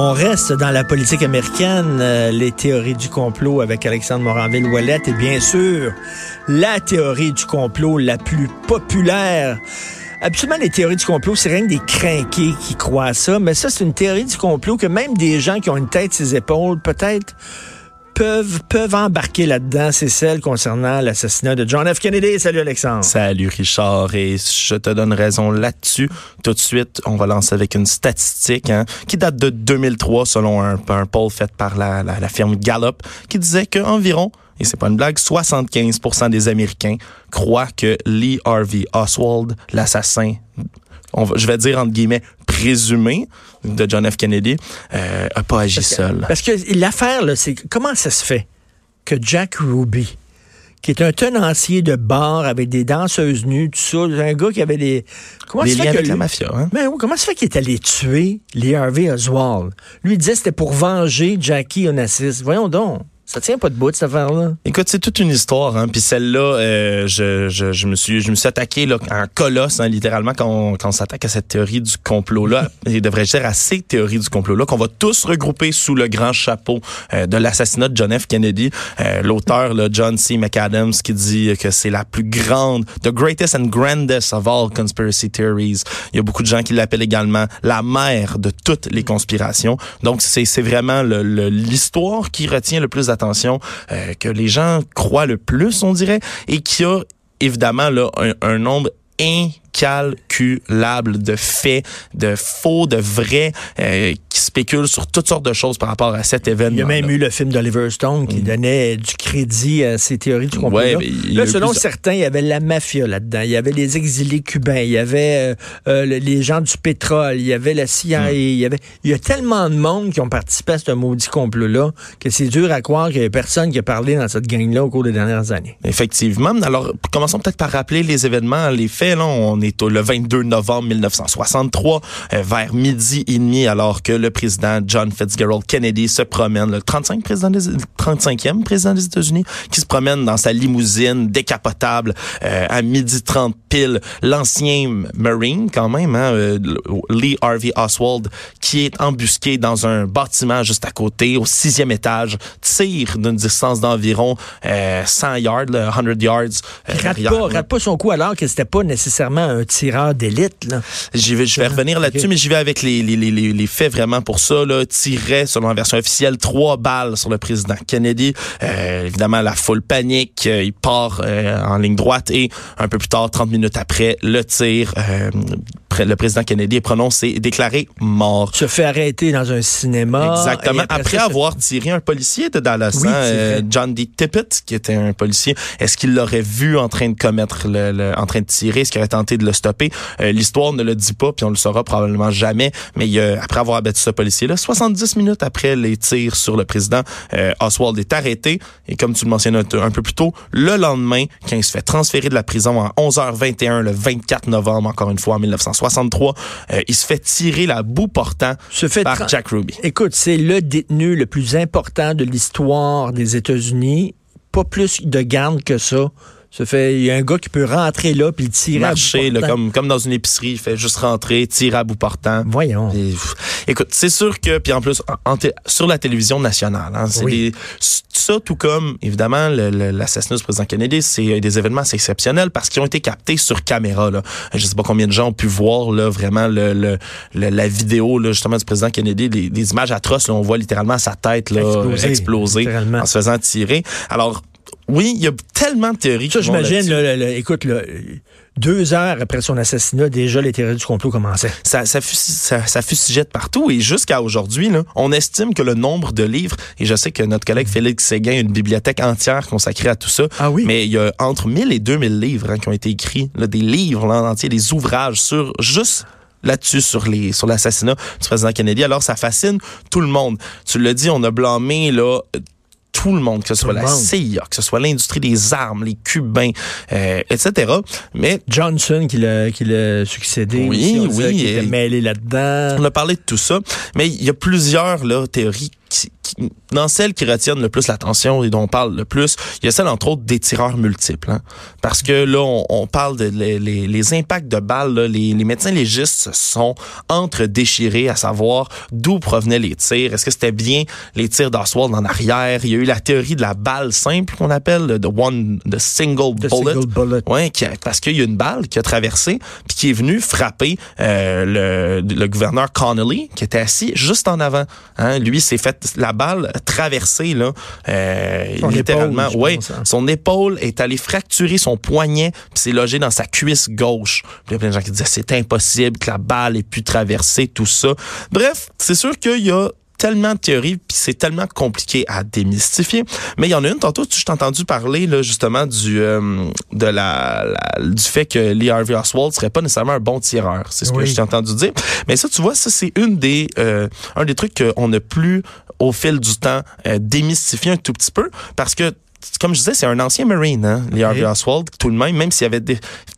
On reste dans la politique américaine, euh, les théories du complot avec Alexandre Moranville-Ouellette et bien sûr, la théorie du complot la plus populaire. Absolument, les théories du complot, c'est rien que des crinqués qui croient ça, mais ça, c'est une théorie du complot que même des gens qui ont une tête ses épaules, peut-être peuvent, embarquer là-dedans, c'est celle concernant l'assassinat de John F. Kennedy. Salut Alexandre. Salut Richard, et je te donne raison là-dessus. Tout de suite, on va lancer avec une statistique hein, qui date de 2003 selon un, un poll fait par la, la, la firme Gallup qui disait qu'environ et c'est pas une blague, 75% des Américains croient que Lee Harvey Oswald, l'assassin, je vais dire entre guillemets présumé de John F. Kennedy, euh, a pas agi parce que, seul. Parce que l'affaire, c'est comment ça se fait que Jack Ruby, qui est un tenancier de bar avec des danseuses nues, tout ça, un gars qui avait des... Comment des se fait que lui, la mafia, hein? Mais, comment ça fait qu'il est allé tuer Lee Harvey Oswald? Lui, il disait que c'était pour venger Jackie Onassis. Voyons donc. Ça tient pas de bout, cette affaire-là. Écoute, c'est toute une histoire. Hein. Puis celle-là, euh, je, je, je, me suis, je me suis attaqué là, en colosse, hein, littéralement, quand on, quand on s'attaque à cette théorie du complot-là, et devrais-je dire à ces théories du complot-là, qu'on va tous regrouper sous le grand chapeau euh, de l'assassinat de John F. Kennedy. Euh, L'auteur, John C. McAdams, qui dit que c'est la plus grande, the greatest and grandest of all conspiracy theories. Il y a beaucoup de gens qui l'appellent également la mère de toutes les conspirations. Donc, c'est vraiment l'histoire le, qui retient le plus attention, euh, que les gens croient le plus, on dirait, et qui a évidemment là un, nombre incalculable de faits, de faux, de vrais, euh, spéculent sur toutes sortes de choses par rapport à cet événement. Il y a même eu le film d'Oliver Stone qui mm. donnait du crédit à ces théories du complot. Ouais, là, selon certains, il y avait la mafia là-dedans, il y avait les exilés cubains, il y avait euh, euh, les gens du pétrole, il y avait la CIA, mm. il y avait il y a tellement de monde qui ont participé à ce maudit complot-là que c'est dur à croire qu'il y a personne qui a parlé dans cette gang-là au cours des dernières années. Effectivement. Alors, commençons peut-être par rappeler les événements, les faits. Là, on est au, le 22 novembre 1963, euh, vers midi et demi, alors que le président John Fitzgerald Kennedy se promène, le 35 président des, 35e président des États-Unis, qui se promène dans sa limousine décapotable euh, à midi 30 pile. L'ancien Marine, quand même, hein, euh, Lee Harvey Oswald, qui est embusqué dans un bâtiment juste à côté, au sixième étage, tire d'une distance d'environ 100 yards, 100 yards. rate, pas, rate pas son coup alors que c'était pas nécessairement un tireur d'élite. J'y vais, je vais revenir là-dessus, mais j'y vais avec les, les, les, les, faits vraiment pour ça. Là, tirait, selon la version officielle, trois balles sur le président Kennedy. Euh, évidemment, la foule panique. Euh, il part euh, en ligne droite et un peu plus tard, 30 minutes après, le tir le président Kennedy est prononcé et déclaré mort. Se fait arrêter dans un cinéma. Exactement. Après, avoir tiré un policier de Dallas, oui, hein, John D. Tippett, qui était un policier, est-ce qu'il l'aurait vu en train de commettre, le, en train de tirer, est-ce qu'il aurait tenté de le stopper? Euh, L'histoire ne le dit pas, puis on le saura probablement jamais. Mais après avoir abattu ce policier-là, 70 minutes après les tirs sur le président, euh, Oswald est arrêté. Et comme tu le mentionnais un, peu plus tôt, le lendemain, quand il se fait transférer de la prison à 11h21 le 24 novembre, encore une fois en 1960 63. Euh, il se fait tirer la boue portant par Jack Ruby. Écoute, c'est le détenu le plus important de l'histoire des États-Unis. Pas plus de garde que ça. Ça fait, il y a un gars qui peut rentrer là puis tirer Marcher, là, comme, comme dans une épicerie, il fait juste rentrer, tirer à bout portant. Voyons. écoute, c'est sûr que, puis en plus, sur la télévision nationale, hein, c'est ça, tout comme, évidemment, l'assassinat du président Kennedy, c'est des événements assez exceptionnels parce qu'ils ont été captés sur caméra. Là. Je sais pas combien de gens ont pu voir là, vraiment le, le, la vidéo là, justement du président Kennedy, des, images atroces. Là, on voit littéralement sa tête là, exploser, exploser en se faisant tirer. Alors, oui, il y a tellement de théories. Ça, j'imagine, écoute, deux heures après son assassinat, déjà les théories du complot commençaient. Ça, ça, ça, ça fustigeait de partout et jusqu'à aujourd'hui, on estime que le nombre de livres, et je sais que notre collègue Félix Séguin a une bibliothèque entière consacrée à tout ça, ah oui? mais il y a entre 1000 et 2000 livres hein, qui ont été écrits, là, des livres là, en entier, des ouvrages sur juste là-dessus sur les sur l'assassinat du président Kennedy. Alors ça fascine tout le monde. Tu l'as dit, on a blâmé là tout le monde, que ce soit la CIA, que ce soit l'industrie des armes, les Cubains, euh, etc. Mais Johnson qui l'a qui l'a succédé, oui, oui, qui était mêlé là-dedans. On a parlé de tout ça, mais il y a plusieurs là théories qui, dans celles qui retiennent le plus l'attention et dont on parle le plus, il y a celle entre autres des tireurs multiples. Hein. Parce que là, on, parle de les, les, impacts de balles. Là, les, les, médecins légistes sont entre déchirés à savoir d'où provenaient les tirs. Est-ce que c'était bien les tirs d'Oswald en arrière? Il y a eu la théorie de la balle simple qu'on appelle, the one, the single bullet. Single bullet. Ouais, qui parce qu'il y a une balle qui a traversé puis qui est venue frapper euh, le, le gouverneur Connolly qui était assis juste en avant. Hein. Lui s'est fait la balle traverser là, euh, littéralement. Oui, hein. son épaule est allée fracturer son poignet puis s'est logé dans sa cuisse gauche. il y a plein de gens qui disaient c'est impossible que la balle ait pu traverser tout ça. Bref, c'est sûr qu'il y a tellement de théories, puis c'est tellement compliqué à démystifier. Mais il y en a une, tantôt, tu t'ai entendu parler là, justement du euh, de la, du fait que Lee Harvey Oswald serait pas nécessairement un bon tireur. C'est ce que je t'ai entendu dire. Mais ça, tu vois, ça, c'est une des euh, un des trucs qu'on a plus au fil du temps euh, démystifié un tout petit peu parce que comme je disais, c'est un ancien Marine, hein, Lee Harvey Oswald, tout de même, même s'il avait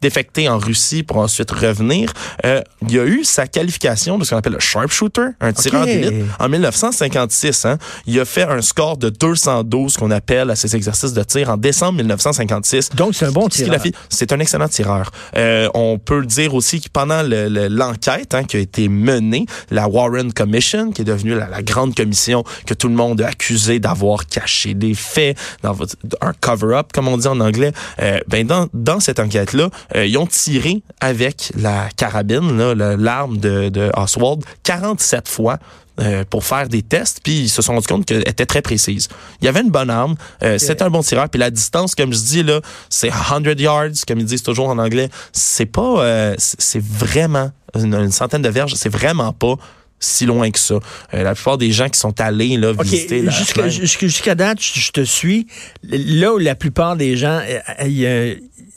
défecté en Russie pour ensuite revenir, euh, il a eu sa qualification de ce qu'on appelle le sharpshooter, un tireur d'élite, en 1956. Hein. Il a fait un score de 212 qu'on appelle à ses exercices de tir en décembre 1956. Donc c'est un bon tireur. C'est un excellent tireur. Euh, on peut dire aussi que pendant l'enquête hein, qui a été menée, la Warren Commission, qui est devenue la, la grande commission que tout le monde a accusé d'avoir caché des faits, d'avoir un cover-up, comme on dit en anglais, euh, ben dans, dans cette enquête-là, euh, ils ont tiré avec la carabine, l'arme de, de Oswald, 47 fois euh, pour faire des tests, puis ils se sont rendus compte qu'elle était très précise. Il y avait une bonne arme, euh, c'était un bon tireur, puis la distance, comme je dis là, c'est 100 yards, comme ils disent toujours en anglais. C'est pas, euh, c'est vraiment une, une, centaine de verges, c'est vraiment pas si loin que ça. Euh, la plupart des gens qui sont allés là, visiter la Jusqu'à date, je, te suis. Là où la plupart des gens euh, euh,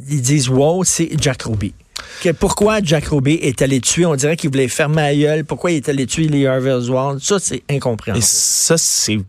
ils disent wow, c'est Jack Ruby. pourquoi Jack Ruby est allé tuer? On dirait qu'il voulait fermer la gueule. Pourquoi il est allé tuer les Harvey Oswald? Ça, c'est incompréhensible. ça, c'est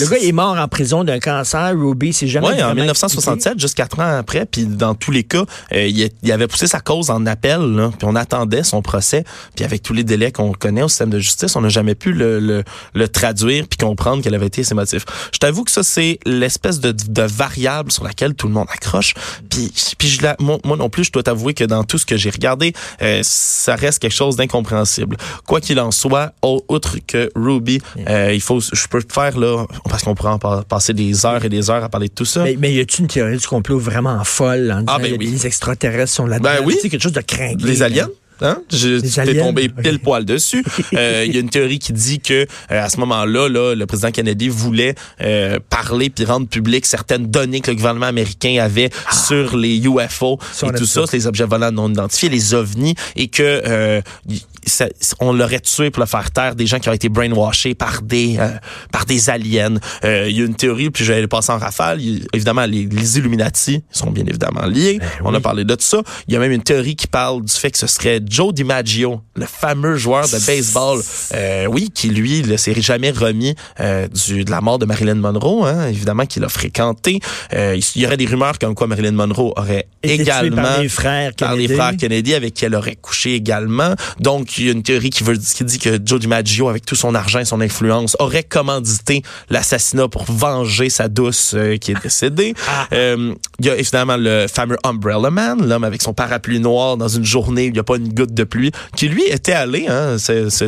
le gars est mort en prison d'un cancer. Ruby, c'est jamais. Oui, en 1967, juste quatre ans après. Puis dans tous les cas, euh, il, avait poussé sa cause en appel. Puis on attendait son procès. Puis avec tous les délais qu'on connaît au système de justice, on n'a jamais pu le, le, le traduire puis comprendre quels avaient été ses motifs. Je t'avoue que ça, c'est l'espèce de, de variable sur laquelle tout le monde accroche. Puis, puis je la, moi, non plus, je dois t'avouer que dans tout ce que j'ai regardé, euh, ça reste quelque chose d'incompréhensible. Quoi qu'il en soit, outre que Ruby, euh, il faut, je peux te faire là parce qu'on pourrait en passer des heures et des heures à parler de tout ça. Mais, y a-t-il une théorie du complot vraiment folle? En ah, ben oui. Les extraterrestres sont là-dedans. Ben oui. C'est quelque chose de craint. Les aliens? Hein? J'étais tombé pile poil dessus. Euh, il y a une théorie qui dit que euh, à ce moment-là, là, le président Kennedy voulait euh, parler puis rendre public certaines données que le gouvernement américain avait ah. sur les UFO et tout ça, les objets volants non identifiés, les ovnis, et que on l'aurait tué pour le faire taire des gens qui ont été brainwashés par des par des aliens. Il y a une théorie, puis je vais aller passer en rafale. évidemment, les, Illuminati sont bien évidemment liés. Ben on a parlé de tout ça. Il y a même une théorie qui parle du fait que ce serait Joe DiMaggio, le fameux joueur de baseball, euh, oui, qui lui ne s'est jamais remis euh, du, de la mort de Marilyn Monroe, hein, évidemment qu'il a fréquenté. Euh, il y aurait des rumeurs comme quoi Marilyn Monroe aurait également par les frères Kennedy. les frères Kennedy avec qui elle aurait couché également. Donc il y a une théorie qui veut qui dit que Joe DiMaggio, avec tout son argent et son influence, aurait commandité l'assassinat pour venger sa douce qui est décédée. Ah. il y a évidemment le fameux Umbrella Man, l'homme avec son parapluie noir dans une journée où il n'y a pas une goutte de pluie, qui lui était allé hein, se, se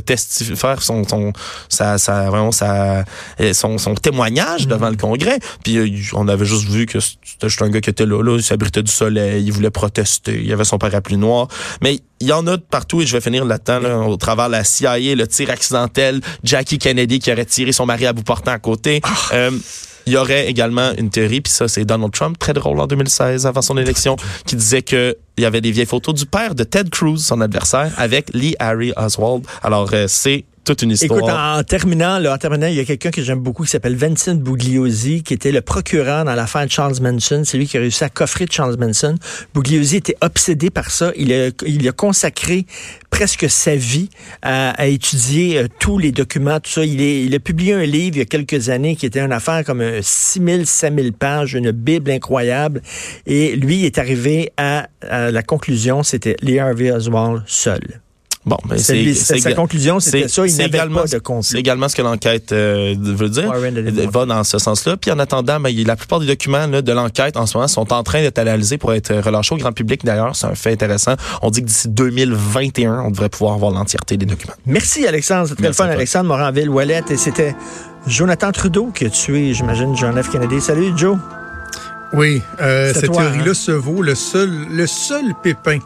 faire son, son, sa, sa, vraiment, sa, euh, son, son témoignage mm. devant le Congrès. Puis euh, on avait juste vu que c'était juste un gars qui était là, là, il s'abritait du soleil, il voulait protester, il avait son parapluie noir. Mais il y en a de partout et je vais finir là-dedans, là, au travers de la CIA, le tir accidentel, Jackie Kennedy qui aurait tiré son mari à bout portant à côté. Ah. Euh, il y aurait également une théorie, puis ça, c'est Donald Trump, très drôle en 2016, avant son élection, qui disait que il y avait des vieilles photos du père de Ted Cruz, son adversaire, avec Lee Harry Oswald. Alors, euh, c'est toute une histoire. Écoute, en, terminant, là, en terminant, il y a quelqu'un que j'aime beaucoup qui s'appelle Vincent Bugliosi, qui était le procureur dans l'affaire Charles Manson. C'est lui qui a réussi à coffrer Charles Manson. Bugliosi était obsédé par ça. Il a, il a consacré presque sa vie à, à étudier euh, tous les documents, tout ça. Il, est, il a publié un livre il y a quelques années qui était une affaire comme 6000, 5000 pages, une bible incroyable. Et lui est arrivé à, à la conclusion, c'était Lee Harvey Oswald seul. Bon, mais C'est sa conclusion, c'était c'est- ça, il c'est n'avait également- pas de complot. C'est également ce que l'enquête euh, veut dire, va dans ce sens-là. Puis en attendant, ben, la plupart des documents là, de l'enquête en ce moment sont en train d'être analysés pour être relâchés au grand public. D'ailleurs, c'est un fait intéressant. On dit que d'ici 2021, on devrait pouvoir avoir l'entièreté des documents. Merci, Alexandre. C'était très le fun. Alexandre Moranville-Wallet. Et c'était Jonathan Trudeau qui a tué, j'imagine, John F. Kennedy. Salut, Joe. Oui, euh, cette théorie-là hein? se vaut. Le seul, le seul pépin,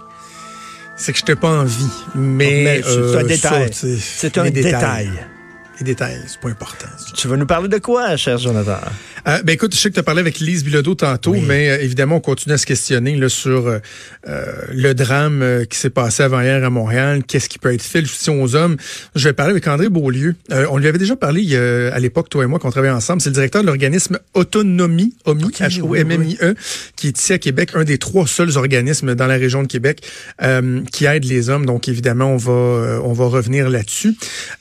c'est que je n'étais pas en vie. Mais, Mais c'est euh, un détail. C'est les détail. Les détails, c'est pas important. ça. Tu vas nous parler de quoi, cher Jonathan? Euh, ben écoute, je sais que tu as parlé avec Lise Bilodeau tantôt, mais euh, évidemment, on continue à se questionner là, sur euh, euh, le drame qui s'est passé avant-hier à Montréal. Qu'est-ce qui peut être fait, justice aux hommes? Je vais parler avec André Beaulieu. On lui avait déjà parlé à l'époque, toi et moi, qu'on travaillait ensemble. C'est le directeur de l'organisme Autonomie, OMI, Ok, H-O-M-M-I-E, qui est ici à Québec, un des trois seuls organismes dans la région de Québec qui aide les hommes. Donc, évidemment, on va, on va revenir là-dessus.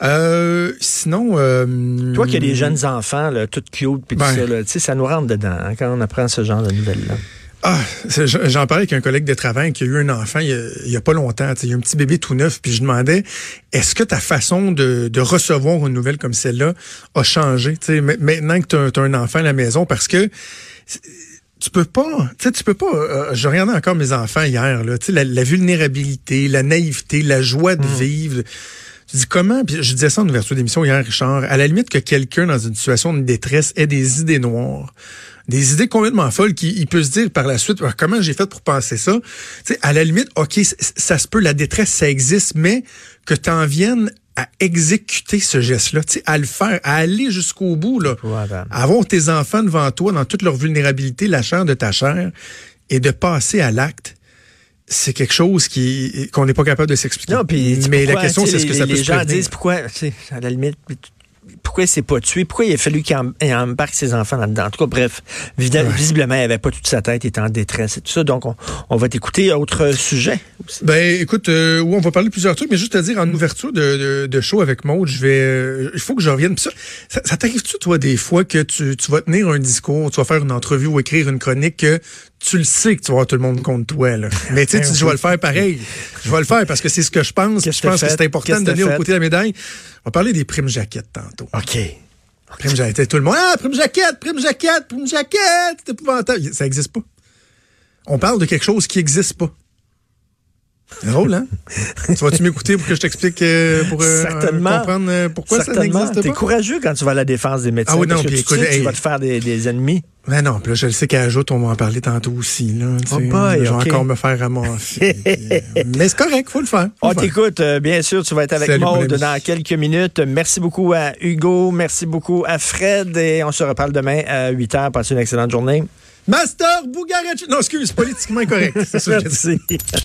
Euh, sinon... euh, Toi qui as des jeunes enfants, là, tout cute, puis tout Ouais. ça, là, ça nous rentre dedans hein, quand on apprend ce genre de nouvelles-là. Ah, j'en parlais avec un collègue de travail qui a eu un enfant il y a, pas longtemps. Il y a un petit bébé tout neuf, puis je demandais est-ce que ta façon de, de recevoir une nouvelle comme celle-là a changé maintenant que tu as, un enfant à la maison? Parce que tu peux pas, tu sais, tu peux pas. euh, je regardais encore mes enfants hier, là, tu sais, la, la vulnérabilité, la naïveté, la joie de vivre. Tu dis comment, puis je disais ça en ouverture d'émission hier, Richard, à la limite que quelqu'un dans une situation de détresse ait des idées noires, des idées complètement folles qui il peut se dire par la suite Ah, comment j'ai fait pour penser ça? Tu sais, à la limite, OK, ça se peut, la détresse, ça existe, mais que tu en viennes à exécuter ce geste-là, tu sais, à le faire, à aller jusqu'au bout, là. À avoir tes enfants devant toi dans toute leur vulnérabilité, la chair de ta chair, et de passer à l'acte. C'est quelque chose qui qu'on n'est pas capable de s'expliquer. Non, puis Mais la question, c'est ce que les- ça peut Les se gens prévenir. disent pourquoi, à la limite, pourquoi il s'est pas tué? Pourquoi il a fallu qu'il em- il embarque ses enfants là-dedans? En tout cas, bref, visi- visiblement, il avait pas toute sa tête, il était en détresse et tout ça. Donc, on, on va t'écouter. Autre sujet aussi. Ben, écoute, euh, oui, on va parler de plusieurs trucs, mais juste à dire, en ouverture de, de, de show avec Maud, je vais, euh, il faut que je revienne. Puis ça, ça, ça t'arrive-tu, toi, des fois, que tu, tu vas tenir un discours, tu vas faire une entrevue ou écrire une chronique, que tu le sais que tu vas avoir tout le monde contre toi, là? Mais tu sais, tu dis, je vais le faire pareil. Je vais le faire parce que c'est ce que je pense. Je pense que c'est important de donner au côté de la médaille. On va parler des primes jaquettes tantôt. OK. Prime jaquette, tout le monde, ah, prime jaquette, prime jaquette, prime jaquette, c'est épouvantable. Ça existe pas. On parle de quelque chose qui existe pas. C'est drôle, hein? tu vas-tu m'écouter pour que je t'explique, euh, pour euh, Certainement. comprendre euh, pourquoi ça n'existe T'es pas? courageux quand tu vas à la défense des médecins. Ah oui, non, parce que puis tu écoute, sais tu vas te faire des, des ennemis. Mais non, puis là, je le sais qu'à Ajoute, on va en parler tantôt aussi, là. Oh boy, je vais encore me faire ramasser. mais c'est correct, faut le faire. faut On faire. t'écoute, euh, bien sûr, tu vas être avec Maude dans quelques minutes. Merci beaucoup à Hugo, merci beaucoup à Fred et on se reparle demain à 8 h. Passez une excellente journée. Master Bugarici. Non, excuse, politiquement incorrect. C'est ça que je dis. Merci.